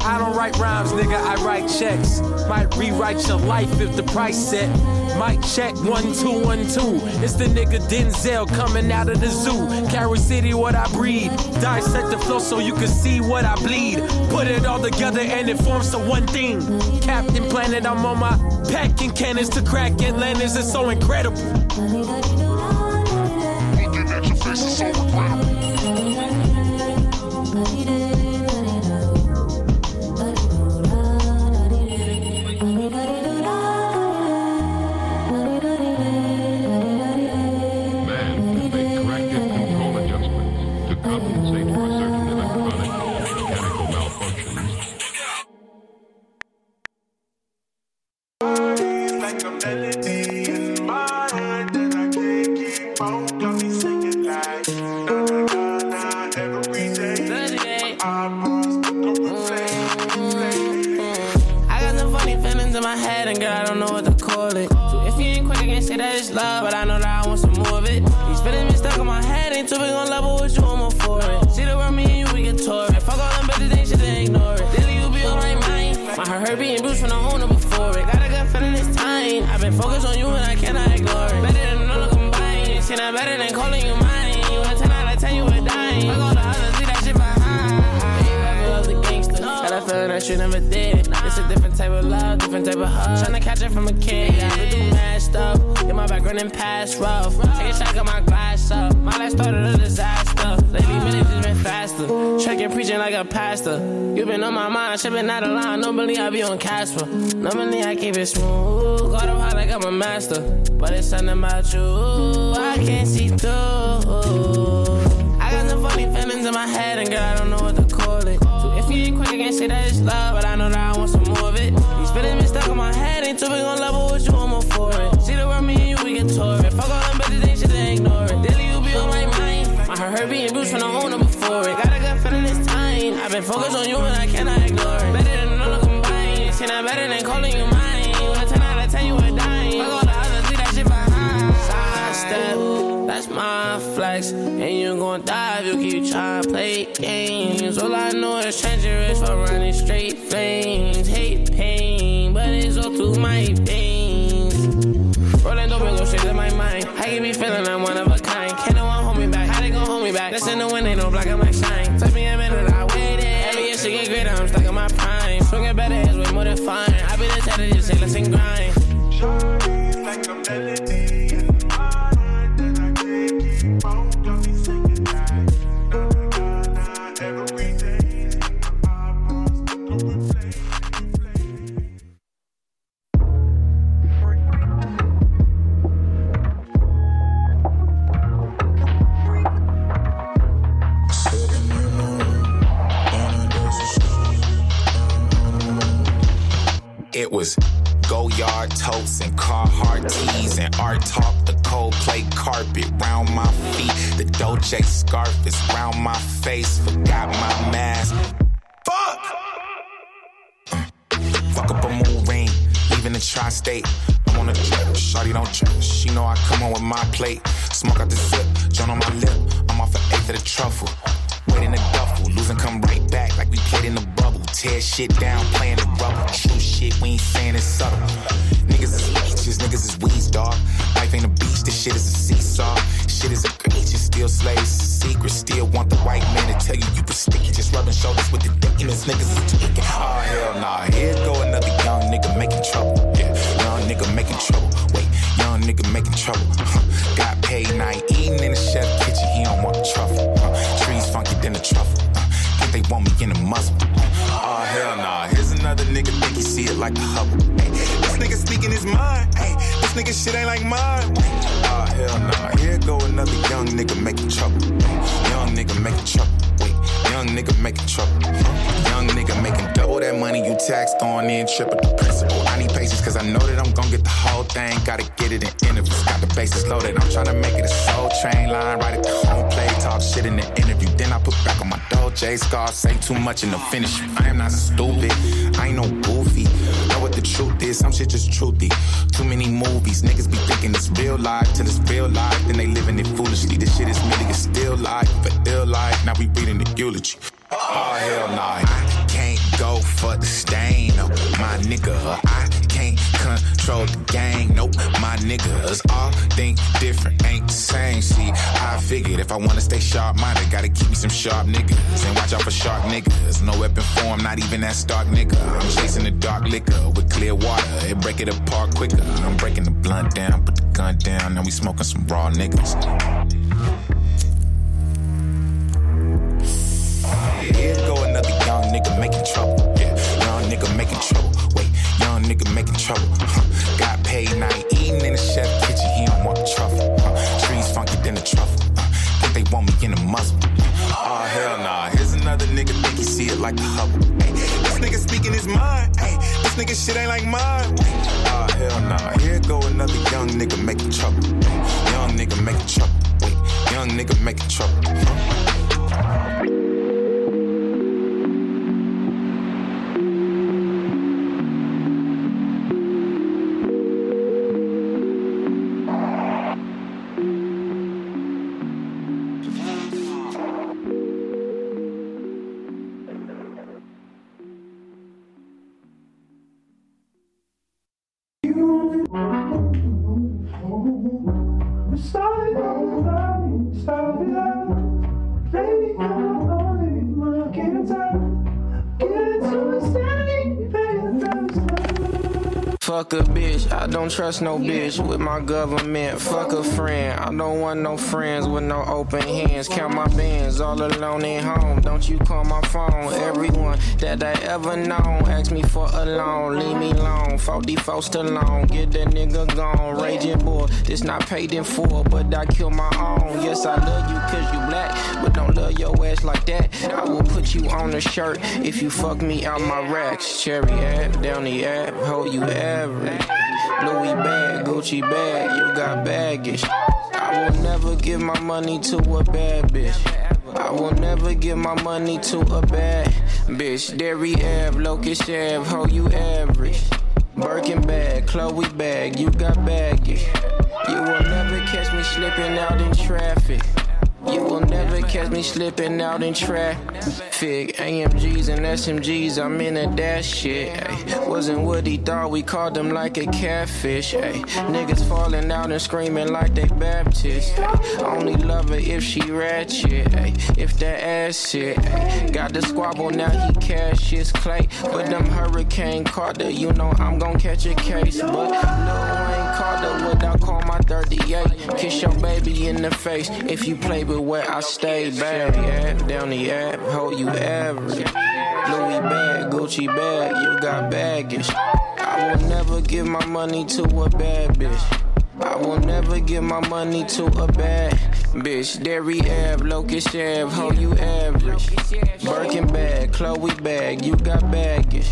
I don't write rhymes, nigga, I write checks. Might rewrite your life if the price set. Might check one two one two. It's the nigga Denzel coming out of the zoo. Carry City, what I breed. Dissect the flow so you can see what I bleed. Put it all together and it forms the one thing. Captain Planet, I'm on my packing cannons to crack Atlantis. It's so incredible. I be on Casper. Normally, I keep it smooth. Got up high like I'm a master. But it's something about you. I can't see through. I got some funny feelings in my head, and girl, I don't know what to call it. So if you ain't quick, I can't say that it's love, but I know that I want some more of it. These feelings been stuck in my head, ain't too big on level with you, I'm all for it. See the world, me and you, we get tore it. Fuck all them bitches, ain't shit, they ignore it. Daily, you be on my mind. My heart hurt being bruised from the owner before it. Got a good feeling this time. I've been focused on you, and I cannot And you gon' die if you keep trying to play games. All I know is treacherous for running straight flames. Hate pain, but it's all through my veins. Rolling dope and go straight to my mind. I you be feeling I'm one of a kind. Can't no one hold me back. How they gon' hold me back? That's in the wind, ain't no blocking my shine. Took me a minute, I waited. Every year she get greater, I'm stuck in my prime. Swinging better heads way more than fine. I been attended, just say let's grind. It was go yard totes and Carhartt tees and art talk. The Coldplay carpet round my feet. The Dolce scarf is round my face. Forgot my mask. Fuck. Fuck up a moon ring. Leaving the tri-state. I'm on a trip. Shawty don't trip. She know I come on with my plate. Smoke out the zip. Joint on my lip. I'm off an eighth of the truffle. Wait in duffel. Losing come right back like we played in the bubble. Tear shit down, playing the rubber. True shit, we ain't saying it's subtle. Niggas is leeches, niggas is weeds, dog. Life ain't a beach, this shit is a seesaw. Shit is egregious, still slaves, it's a secret. Still want the white man to tell you you was sticky. Just rubbing shoulders with the demons, niggas is tweaking. Oh, hell nah, here go another young nigga making trouble. Yeah, young nigga making trouble. Wait, young nigga making trouble. Got paid, now eating in the chef truffle. Uh, think they want me in the muzzle. Oh hell nah, here's another nigga think he see it like a Hubble. Ay, this nigga speaking his mind. This nigga shit ain't like mine. Oh hell nah, here go another young nigga making trouble. Young nigga making trouble. Wait, young nigga making trouble. Young nigga making double that money you taxed on in triple the principal. I need patience cause I know that I'm gonna get the whole thing. Gotta get it in interviews. Got the bases loaded. I'm trying to make it a soul train line. Right at the home play. Talk shit in the interview. Then I put back on my Dolce scars. Say too much in the finish. I am not stupid. I ain't no goofy. Know what the truth is. Some shit just truthy. Too many movies. Niggas be thinking it's real life till it's real life. Then they living it foolishly. This shit is really a still life. For ill life. Now we reading the eulogy. Oh hell nah. Go for the stain. No, my nigga. I can't control the gang. Nope, my niggas all think different, ain't the same. See, I figured if I wanna stay sharp minded, gotta keep me some sharp niggas. And watch out for sharp niggas. No weapon form, not even that stark nigga. I'm chasing the dark liquor with clear water. It break it apart quicker. I'm breaking the blunt down, put the gun down. and we smoking some raw niggas. Making trouble. Wait, young nigga making trouble. Huh. Got paid, now he eating in the chef kitchen. He don't want the truffle. Huh. Trees funky than the truffle. Uh, think they want me in the muzzle. Oh hell nah, here's another nigga think he see it like a Hubble. Ay, this nigga speaking his mind. Ay, this nigga shit ain't like mine. Oh hell nah, here go another young nigga making trouble. Young nigga making trouble. Young nigga making trouble. Huh. A bitch, I don't trust no bitch with my government. Fuck a friend, I don't want no friends with no open hands. Count my bands all alone at home. Don't you call my phone. Everyone that I ever known ask me for a loan. Leave me alone. 44 Stallone, get that nigga gone. Raging boy, this not paid in full, but I kill my own. Yes, I love you cause you black, but don't love your ass like that. I will put you on a shirt if you fuck me out my racks. Cherry app, down the app, hold you average. Louis bag, Gucci bag, you got baggage. I will never give my money to a bad bitch. I will never give my money to a bad bitch. Derry Ave, Locust Ave, ho, you average. Birkin bag, Chloe bag, you got baggage. You will never catch me slipping out in traffic. You will never catch me slipping out in traffic. AMGs and SMGs, I'm in a dash shit. Ay. Wasn't what he thought, we called him like a catfish. Ay. Niggas falling out and screaming like they Baptist. Ay. Only love her if she ratchet. Ay. If that ass shit. Got the squabble, now he cash his clay. But them Hurricane Carter, you know I'm gon' catch a case. But Lil Wayne Carter, what I call my 38. Kiss your baby in the face if you play with where I stay. Down the app, hold you average. Louis bag, Gucci bag, you got baggage. I will never give my money to a bad bitch. I will never give my money to a bad bitch. Derry Ave, Locust Ave, hold you average. Birkin bag, Chloe bag, you got baggage.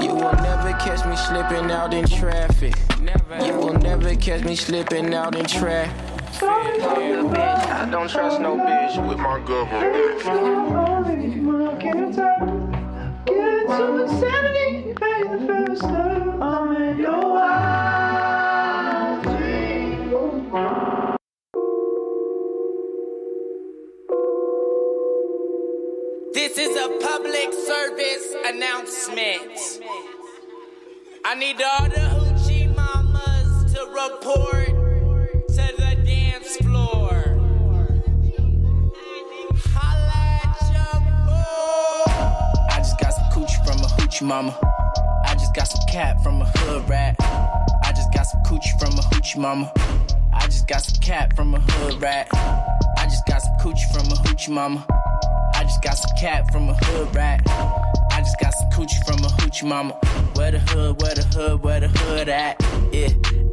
You will never catch me slipping out in traffic. You will never catch me slipping out in traffic. I don't trust no bitch with my government. Get to insanity, pay the first time. I'm in your eyes. This is a public service announcement. I need all the hoochie mamas to report to the dance floor. I just got some coochie from a hoochie mama. I just got some cat from a hood rat. I just got some coochie from a hoochie mama. I just got some cat from a hood rat. I just got some coochie from a hoochie mama. I just got some cat from a hood rat. I just got some coochie from a hoochie mama. Where the hood, where the hood, where the hood at? Yeah,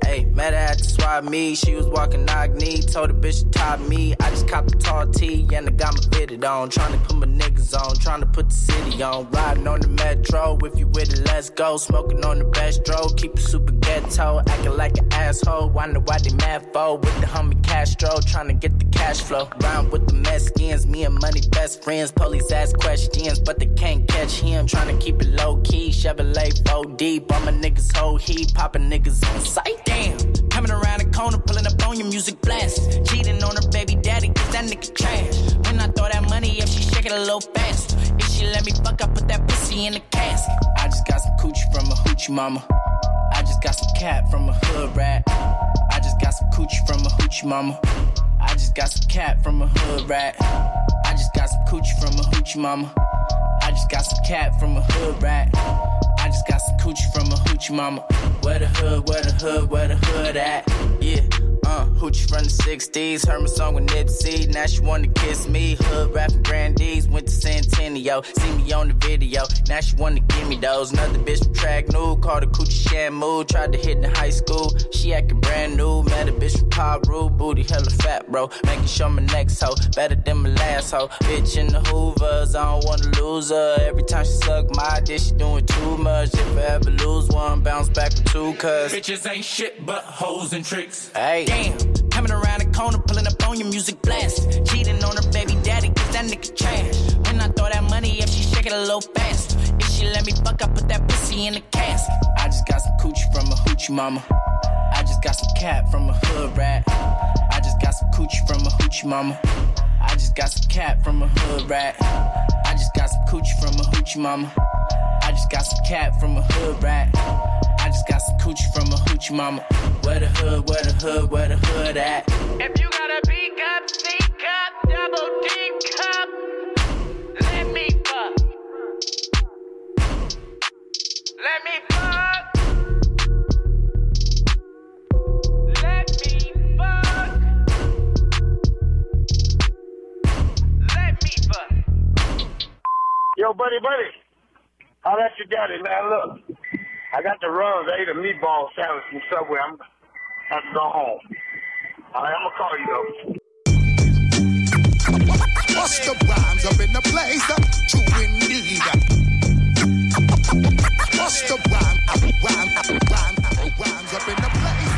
hey, met her at the swap me. She was walking knock knee, told the bitch to top me. I just copped a tall tee and I got my fitted on. Trying to put my niggas on, trying to put the city on. Riding on the metro, if you with it, let's go. Smoking on the best dro, keep it super ghetto. Acting like an asshole, wonder why they mad for. With the homie Castro, trying to get the cash flow. Round with the Mexicans, me and money best friends. Police ask questions, but they can't catch him. Trying to keep it low key, Chevrolet 4 deep. My niggas whole heat, popping niggas on sight. Damn, coming around the corner, pulling up on your music blast. Cheating on her baby daddy, cause that nigga trash. When I throw that money, if she shake it a little fast. If she let me fuck, I put that pussy in the casket. I just got some coochie from a hoochie mama. I just got some cat from a hood rat. I just got some coochie from a hoochie mama. I just got some cat from a hood rat. I just got some coochie from a hoochie mama. Got some cat from a hood rat. I just got some coochie from a hoochie mama. Where the hood, where the hood, where the hood at? Yeah. Uh, hoochie from the 60s, heard my song with Nipsey. Now she wanna kiss me. Hood rapping grandees, went to Centennial. See me on the video, now she wanna give me those. Another bitch from track new, called her coochie shamu. Tried to hit in high school, she acting brand new. Met a bitch from Piru, booty hella fat, bro. Making sure my next hoe better than my last hoe. Bitch in the Hoovers, I don't wanna lose her. Every time she suck my dick, she doing too much. If I ever lose one, bounce back with two, cuz. Bitches ain't shit but hoes and tricks. Hey. Damn, coming around the corner, pulling up on your music blast. Cheating on her baby daddy, cause that nigga trash. When I throw that money, if she shake it a little fast. If she let me fuck, I put that pussy in the casket. I just got some coochie from a hoochie mama. I just got some cat from a hood rat. I just got some coochie from a hoochie mama. I just got some cat from a hood rat. I just got some coochie from a hoochie mama. I just got some cat from a hood rat. I just got some coochie from a hoochie mama. Where the hood, where the hood, where the hood at? If you got a B cup, C cup, double D cup, let me fuck. Let me fuck. Let me fuck. Let me fuck. Yo, buddy, buddy. How that you got it, man? Look, I got the runs. I ate a meatball sandwich from Subway. I'm have to go home. All right, I'm gonna call you though. Bust the rhymes up in the place, uh, true indeed. Bust the rhyme, rhyme, rhyme, rhymes up in the place.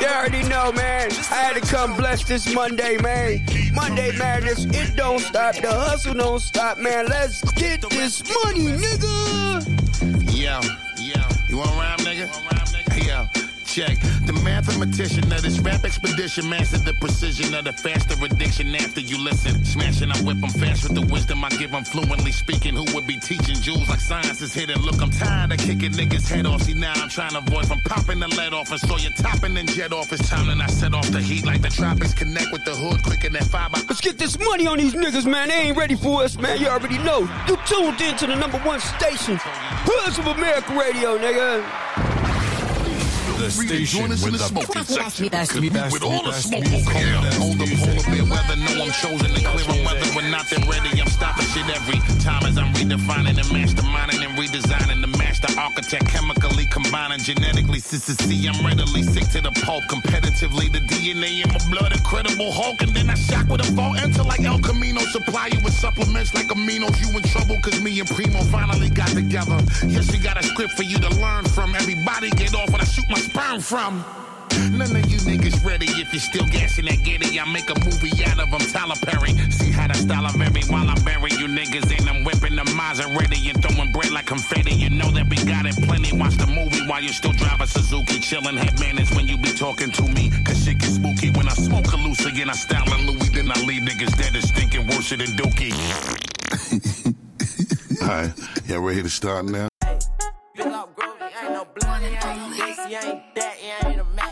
You already know, man. I had to come bless this Monday, man. Monday madness, it don't stop. The hustle don't stop, man. Let's get this money, nigga. Yo, yo, you want rhyme, nigga? Yo, check. The mathematician of this rap expedition mastered the precision of the faster addiction after you listen. Smashing, I whip 'em fast with the wisdom I give 'em fluently speaking. Who would be teaching jewels like science is hidden? Look, I'm tired of kicking niggas' head off. See, now I'm trying to avoid from popping the lead off and saw you topping and jet off. It's time and I set off the heat like the tropics connect with the hood quicker than fiber. Let's get this money on these niggas, man. They ain't ready for us, man. You already know. You tuned in to the number one station, Hoods of America Radio, nigga. The station with the smoking section. That's me, that's with me, all the smoke me, over here. Hold the polar bear weather. No, I'm chosen to clear 'em whether or not they're ready. I'm stopping shit every time as I'm redefining and masterminding and redesigning the master architect. Chemically combining genetically. See, I'm readily sick to the pulp. Competitively, the DNA in my blood, incredible Hulk. And then I shock with a fall enter like El Camino. Supply you with supplements like aminos. You in trouble cause me and Primo finally got together. Yes, we got a script for you to learn from. Everybody get off when I shoot my sperm from. None of you niggas ready if you're still gassing that giddy. I make a movie out of them, Tyler Perry. See how the style of every while I bury you niggas in. I'm whipping the Maserati and throwing bread like confetti. You know that we got it plenty. Watch the movie while you still drive a Suzuki. Chillin' head manners when you be talking to me. Cause shit gets spooky when I smoke a loose again. I style a Louis, then I leave niggas dead and stinking worse than Dookie. Alright, y'all ready to start now? Big up groovy, ain't no blood, you ain't this, ain't that, ain't a Mac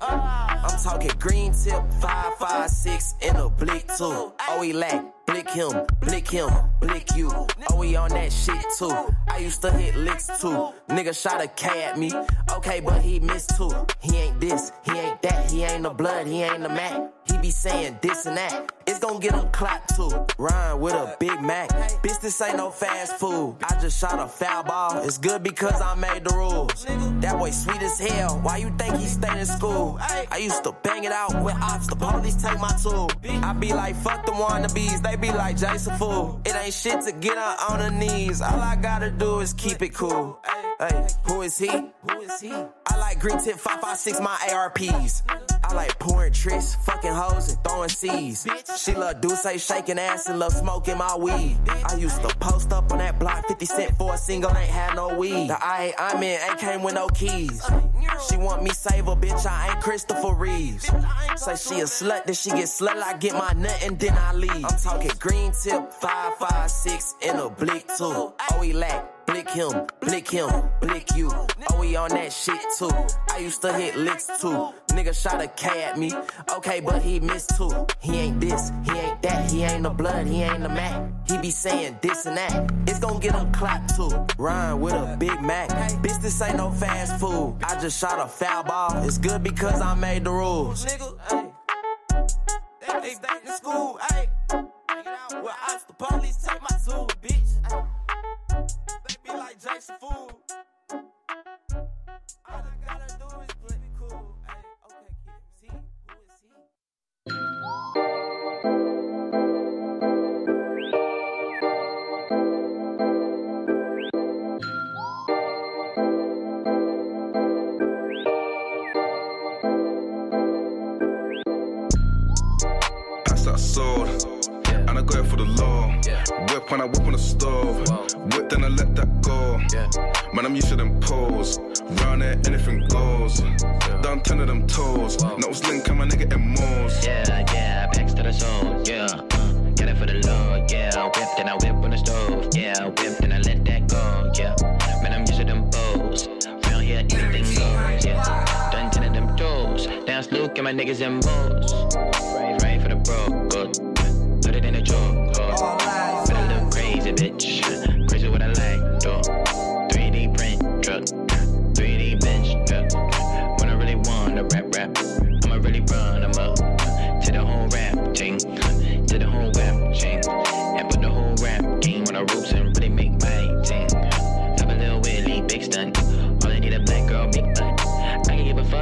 uh, uh. I'm talking green tip, 556 in a blick too. Oh, we lack, blick him, blick him, blick you. Oh, we on that shit too. I used to hit licks too. Nigga shot a K at me. Okay, but he missed too. He ain't this, he ain't that, he ain't the blood, he ain't the Mac. Be saying this and that. It's gon' get him clapped too. Ryan with a Big Mac. Bitch, this ain't no fast food. I just shot a foul ball. It's good because I made the rules. That boy sweet as hell. Why you think he stayed in school? I used to bang it out with ops. The police take my tool. I be like, fuck the wannabes. They be like, Jason Fool. It ain't shit to get on her knees. All I gotta do is keep it cool. Hey, who is he? Who is he? I like green tip 556, my ARPs. I like pouring tricks, fucking hoes, and throwing seeds. She love Duce shaking ass and love smoking my weed. I used to post up on that block 50 cent for a single, ain't had no weed. The I I'm in ain't came with no keys. She want me save her, bitch, I ain't Christopher Reeves. Say she a slut, then she get slut, I get my nut and then I leave. I'm talking green tip 556 in a blick too. Oh, he lack. Blick him, blick him, blick you. Oh, we on that shit too. I used to hit licks too. Nigga shot a K at me. Okay, but he missed too. He ain't this, he ain't that, he ain't the blood, he ain't the Mac. He be saying this and that. It's gon' get him clapped too. Ryan with a Big Mac. Bitch, this ain't no fast food. I just shot a foul ball. It's good because I made the rules. Nigga, hey. They in school, hey. Well, I the police take my tool, bitch. ay. Be like Jason Fool. Whip when I whip on the stove. Whip then I let that go. Man, I'm used to them pose. Round there, anything goes. Done ten of them toes. No link, I'm a nigga in moles. Yeah, yeah, backs to the soul, yeah. Uh, got it for the Lord, yeah. Whip, then I whip on the stove, yeah. Whip, then I let that go, yeah. Man, I'm used to them bows. Round here, anything goes, yeah. Done ten of them toes. Down Luke and my niggas in bows.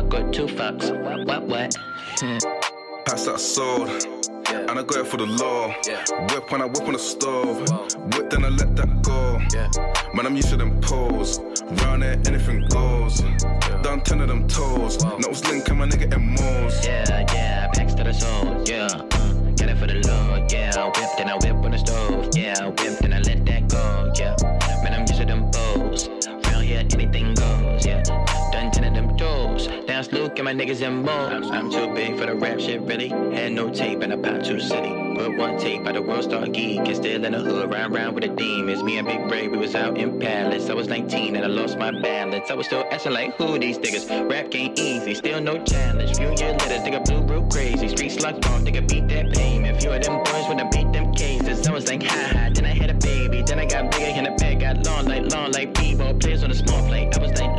Can give a fuck or two fucks. What, what, what? Hmm. Pass that sword. And I go for the law. Whip when I whip on the stove. Whip then I let that go. Man, I'm used to them pose. Round there, anything goes. Done ten of them toes. No link, I'm a nigga in moles. Yeah, yeah, backs to the soul, yeah. Uh, got it for the Lord, yeah. Whip, then I whip on the stove, yeah. Whip, then I let that go, yeah. My niggas in balls. I'm too big for the rap shit, really. Had no tape in I popped two city. Put one tape by the world star geek and still in the hood, round round with the demons. Me and Big Brave, we was out in Palace. I was 19 and I lost my balance. I was still asking like who these niggas. Rap ain't easy, still no challenge. Few years later, nigga blue real crazy. Street slug off, nigga beat that payment. Few of them boys I beat them cases. I was like ha ha, then I had a baby. Then I got bigger and the bag got long like long like b-ball. Players on a small plate. I was like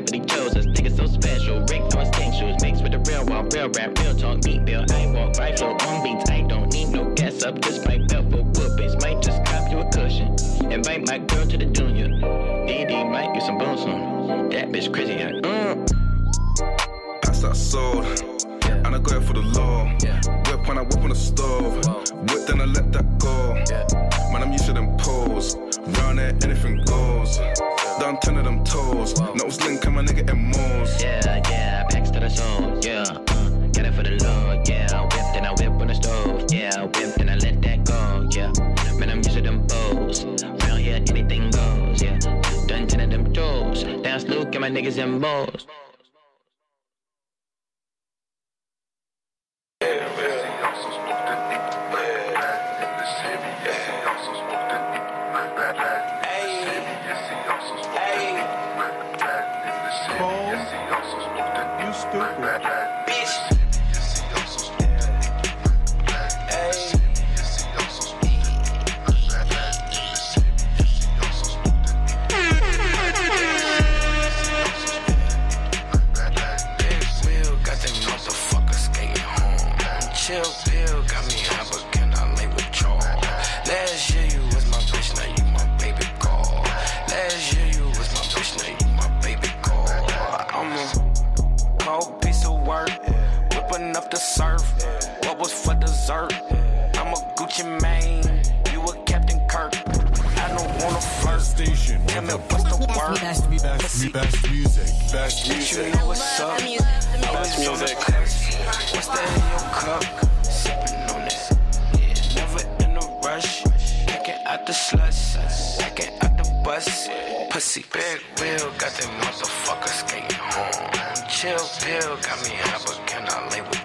mode, God really chose us. Niggas so special. Rick, was tank shoes mixed with the real walk, real rap, real talk, meat bill. I walk, right flow on beats. I don't need no gas up. This might belt for whoopings. Might just cop you a cushion. Invite my girl to the junior. DD might get some bones on. That bitch crazy. I, mm. That's that soul. And I go for the law. Whip when I whip on the stove. Whip then I let that go. Man, I'm used to them pose. Round there, anything goes. Down ten of them toes. Nose link and my nigga in moles. Yeah, yeah, backs to the soul. Yeah, uh, got it for the Lord. Yeah, whip then I whip on the stove. Yeah, whip then I let that go. Yeah, man, I'm used to them pose. Round here, anything goes. Yeah, done ten of them toes. Down slow, get my niggas in balls. Dessert? I'm a Gucci man, you a Captain Kirk. I don't wanna flirt. Station Tell me what's the word? best, best, best music. Best music. You know what's up. Best music. What's that in your cup? Sipping on it. Yeah, never in a rush. Packing out the slush. Packing out the bus. Pussy. Big wheel got them motherfuckers skating home. Chill pill got me high, but can I lay with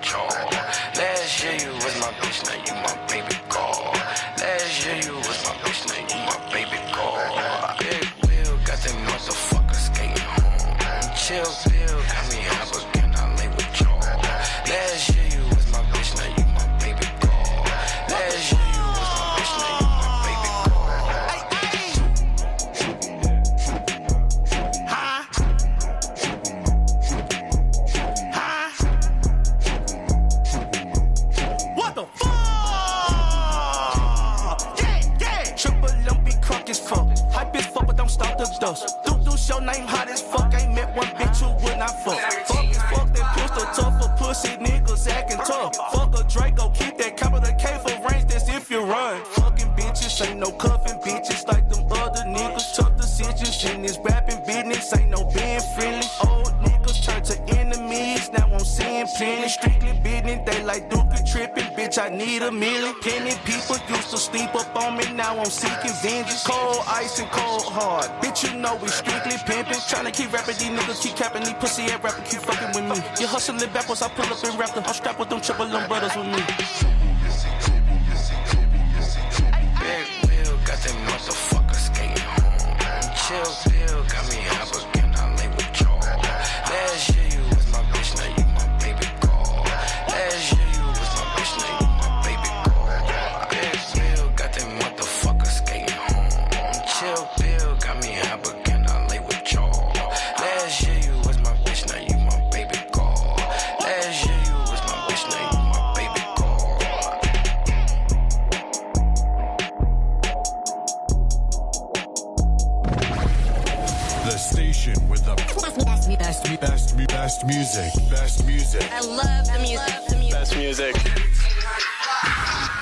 Hustling backwards. I pull up